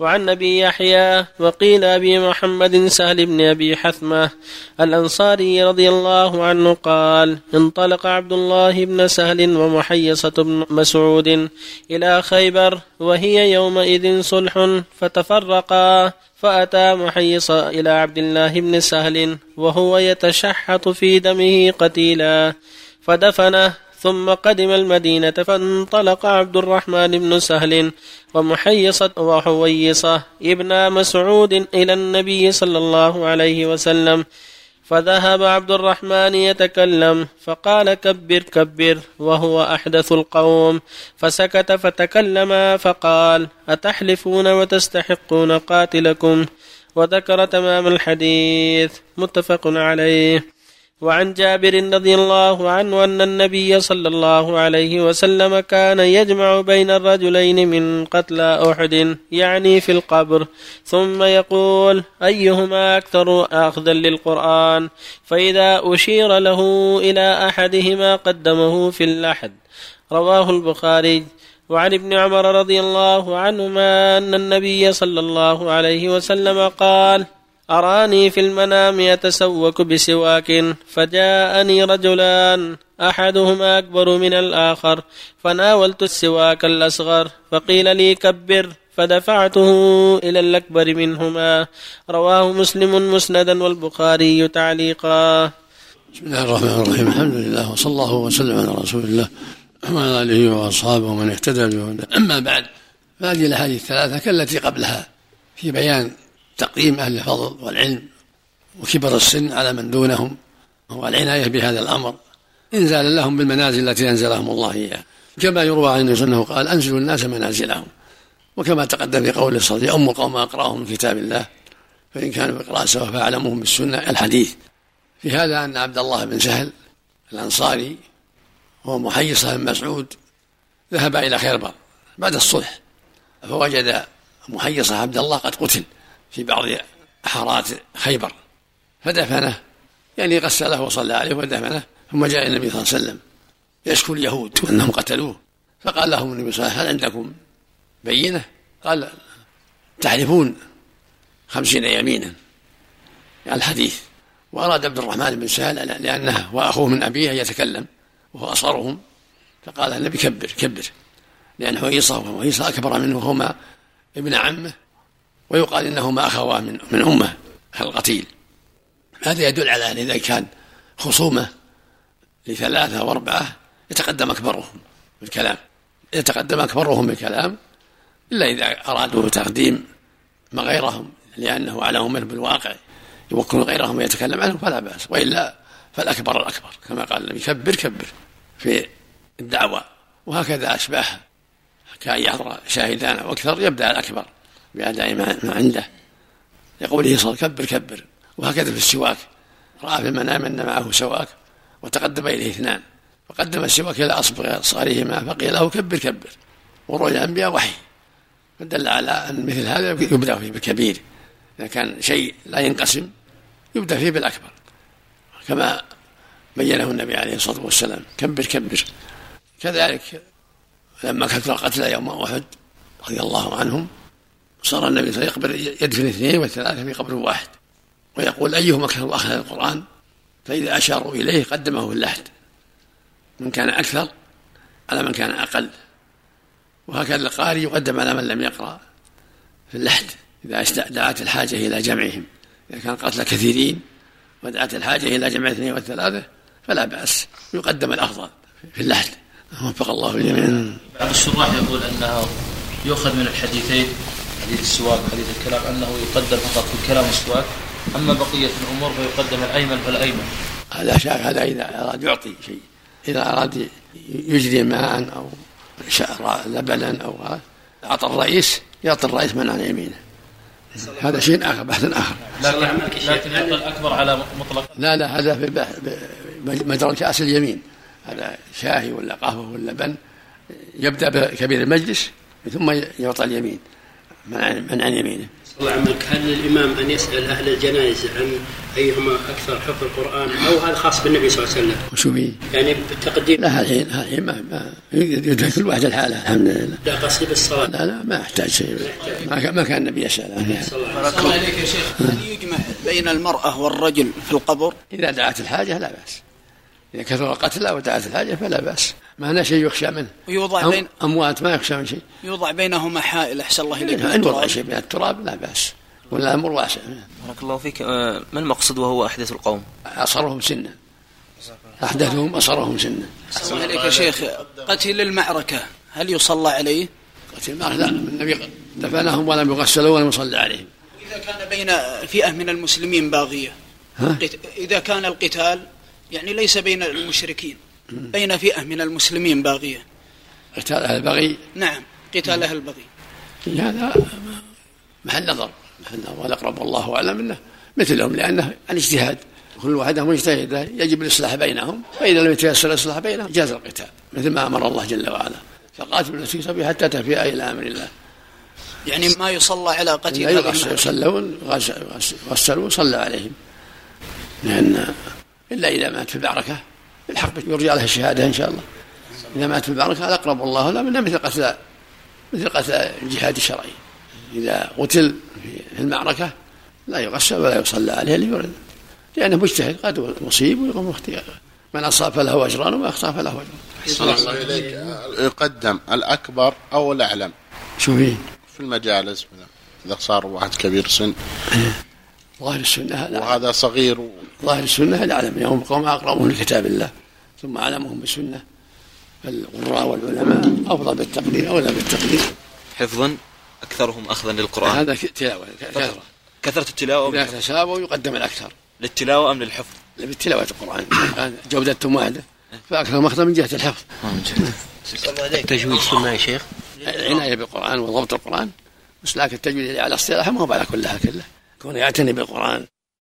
وعن أبي يحيى وقيل أبي محمد سهل بن أبي حثمة الأنصاري رضي الله عنه قال انطلق عبد الله بن سهل ومحيصة بن مسعود إلى خيبر وهي يومئذ صلح فتفرقا فأتى محيص إلى عبد الله بن سهل وهو يتشحط في دمه قتيلا فدفنه ثم قدم المدينة فانطلق عبد الرحمن بن سهل ومحيصة وحويصة ابن مسعود إلى النبي صلى الله عليه وسلم. فذهب عبد الرحمن يتكلم فقال كبر كبر وهو أحدث القوم. فسكت فتكلم فقال أتحلفون وتستحقون قاتلكم؟ وذكر تمام الحديث. متفق عليه. وعن جابر رضي الله عنه أن النبي صلى الله عليه وسلم كان يجمع بين الرجلين من قتلى أحد يعني في القبر. ثم يقول أيهما أكثر أخذا للقرآن؟ فإذا أشير له إلى أحدهما قدمه في اللحد رواه البخاري. وعن ابن عمر رضي الله عنهما أن النبي صلى الله عليه وسلم قال أراني في المنام يتسوك بسواك فجاءني رجلان أحدهما أكبر من الآخر فناولت السواك الأصغر فقيل لي كبر فدفعته إلى الأكبر منهما. رواه مسلم مسندا والبخاري تعليقا. بسم الله الرحمن الرحيم. الحمد لله وصلى الله وسلم على رسول الله وعلى آله وأصحابه ومن اهتدى بهداه أما بعد فهذه الأحاديث الثلاثة كالتي قبلها في بيان تقديم أهل الفضل والعلم وكبر السن على من دونهم والعناية بهذا الأمر إنزالا لهم بالمنازل التي أنزلهم الله إياها. كما يروى عن أنه قال أنزلوا الناس منازلهم. وكما تقدم في قول الصلاة أم القوم أقرأهم من كتاب الله فإن كانوا بقراءة سواء فأعلمهم بالسنة. الحديث في هذا أن عبد الله بن سهل الأنصاري هو محيصة بن مسعود ذهب إلى خيبر بعد الصلح فوجد محيصة عبد الله قد قتل. في بعض حارات خيبر فدفنه يعني غسله وصلى عليه ودفنه ثم جاء النبي صلى الله عليه وسلم يشكو اليهود أنهم قتلوه فقال لهم النبي صلى الله عليه وسلم هل عندكم بينة؟ قال تحلفون خمسين يمينا الحديث وأراد عبد الرحمن بن سهل لأنه وأخوه من أبيه يتكلم وهو أصغرهم فقال النبي كبر كبر لأن حويصة وحويصة أكبر منه هما ابن عمه ويقال انهما اخوان من من أمه القتيل. هذا يدل على أن إذا كان خصومة لثلاثة وأربعة يتقدم أكبرهم بالكلام. يتقدم أكبرهم بالكلام إلا إذا أرادوا تقديم ما غيرهم لأنه على منه بالواقع يوكل غيرهم يتكلم عنه فلا بأس. وإلا فالأكبر الأكبر كما قال النبي كبر كبر في الدعوة. وهكذا اشباهها كأن يحضر شاهدان أو أكثر يبدأ الأكبر. بأداء ما عنده. لقوله صلى كبر كبر. وهكذا في السواك. رأى في المنام أن معه سواك. وتقدم إليه اثنان. فقدم السواك إلى أصبغ صغيرهما فقيل له كبر كبر. ورؤيا الأنبياء وحي. فدل على أن مثل هذا يبدأ فيه بالكبير. إذا كان شيء لا ينقسم يبدأ فيه بالأكبر. كما بينه النبي عليه الصلاة والسلام. كبر كبر. كذلك لما كثر قتل يوم أحد رضي الله عنهم صار النبي صلى الله عليه وسلم يقبل يدفن اثنين والثلاثة في قبر واحد ويقول أيهم أكثر أخذ القرآن؟ فإذا أشاروا إليه قدمه في اللحد. من كان أكثر على من كان أقل. وهكذا القاري يقدم على من لم يقرأ في اللحد إذا دعت الحاجة إلى جمعهم. إذا كان قتل كثيرين ودعت الحاجة إلى جمع اثنين والثلاثة فلا بأس. يقدم الأفضل في اللحد. وفق الله الجميع. بعض الشراح يقول أنه يؤخذ من الحديثين حديث السواك حديث الكلام أنه يقدم فقط في الكلام السواك أما بقية الأمور فيقدم الأيمن فالأيمن. هذا شاك هذا إذا أراد يعطي شيء إذا أراد يجري ماء أو لبنا أو أعطى الرئيس يعطي الرئيس من عن يمينه. هذا شيء آخر بحث آخر. لكن لكن يعطي الأكبر على مطلق. لا لا هذا في مجرى كأس اليمين. هذا شاهي ولا قهوة ولا بن يبدأ بكبير المجلس ثم يعطى اليمين. من عن, من عن يمينه. الله عمك هل للإمام أن يسأل أهل الجنائز عن أيهما أكثر حفظ القرآن أو هذا خاص بالنبي صلى الله عليه وسلم. وشو فيه؟ يعني بالتقديم. لا الحين الحين ما, ما يدرك كل واحد الحالة. الحمد لله. لا قصدي بالصلاة لا لا ما يحتاج شيء. ما كان, ما كان النبي يسأل. عنه بارك الله عليك يا شيخ. هل يجمع بين المرأة والرجل في القبر؟ إذا دعت الحاجة لا بأس. إذا كثر قتلى ودعت الحاجة فلا بأس. ما هنا شيء يخشى منه. ويوضع أم بين أموات ما يخشى من شيء. يوضع بينهما حائل أحسن الله إليك. إن وضع شيء من التراب لا بأس. ولا الأمر واسع. بارك الله فيك. آه، ما المقصود وهو أحدث القوم؟ أصرهم سنا أحدثهم أصرهم سنا أحسن الله إليك يا شيخ. قتل المعركة هل يصلى عليه؟ قتل ما لا النبي دفنهم ولم يغسلوا ولم يصلى عليهم. إذا كان بين فئة من المسلمين باغية. ها؟ إذا كان القتال يعني ليس بين المشركين. بين فئة من المسلمين باغية؟ قتال أهل البغي؟ نعم قتال أهل البغي. هذا محل نظر محل نظر. والأقرب والله أعلم أنه مثلهم لأنه الاجتهاد. كل واحد مجتهد يجب الإصلاح بينهم فإذا لم يتيسر الإصلاح بينهم جاز القتال مثل ما أمر الله جل وعلا. فقاتلوا التي تبي حتى تفيء إلى أمر الله. يعني ما يصلى على المعركة. يصلون غسلوا صلى عليهم. لأن إلا إذا مات في المعركة الحق يرجى له الشهادة إن شاء الله. إذا مات في المعركة هذا أقرب الله له منه مثل قتل مثل قتل الجهاد الشرعي. إذا قتل في المعركة لا يغسل ولا يصلى عليه ليرد لأنه مجتهد قد مصيب ويقوم اختيار من أصاب فله أجران وما أخطأ فله الله إليك. يقدم الأكبر أو الأعلم. شو فيه؟ في المجالس إذا صار واحد كبير سن. ظاهر السنة هذا. وهذا صغير. و... ظاهر السنة العلم يوم قوم أقرأهم لكتاب الله. ثم علمهم بالسنة فالقراء والعلماء أفضل بالتقدير أولى بالتقدير. حفظا أكثرهم أخذا للقرآن. هذا ك- تلاوة كثرة. كثرة التلاوة إذا تساووا يقدم الأكثر. للتلاوة أم للحفظ؟ بالتلاوة القرآن. كان جودتهم واحدة فأكثر أخذ من جهة الحفظ. تجويد سنة يا شيخ؟ العناية بالقرآن وضبط القرآن. بس لكن التجويد على اصطلاحه ما هو على كلها كله. كونه يعتني بالقرآن.